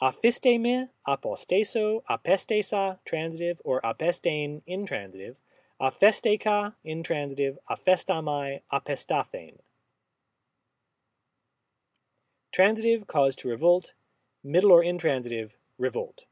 Aphisteme, aposteso, apestesa, transitive, or apestein, intransitive. Aphesteika, intransitive. Aphestamai, apestathane. Transitive, cause to revolt. Middle or intransitive, revolt.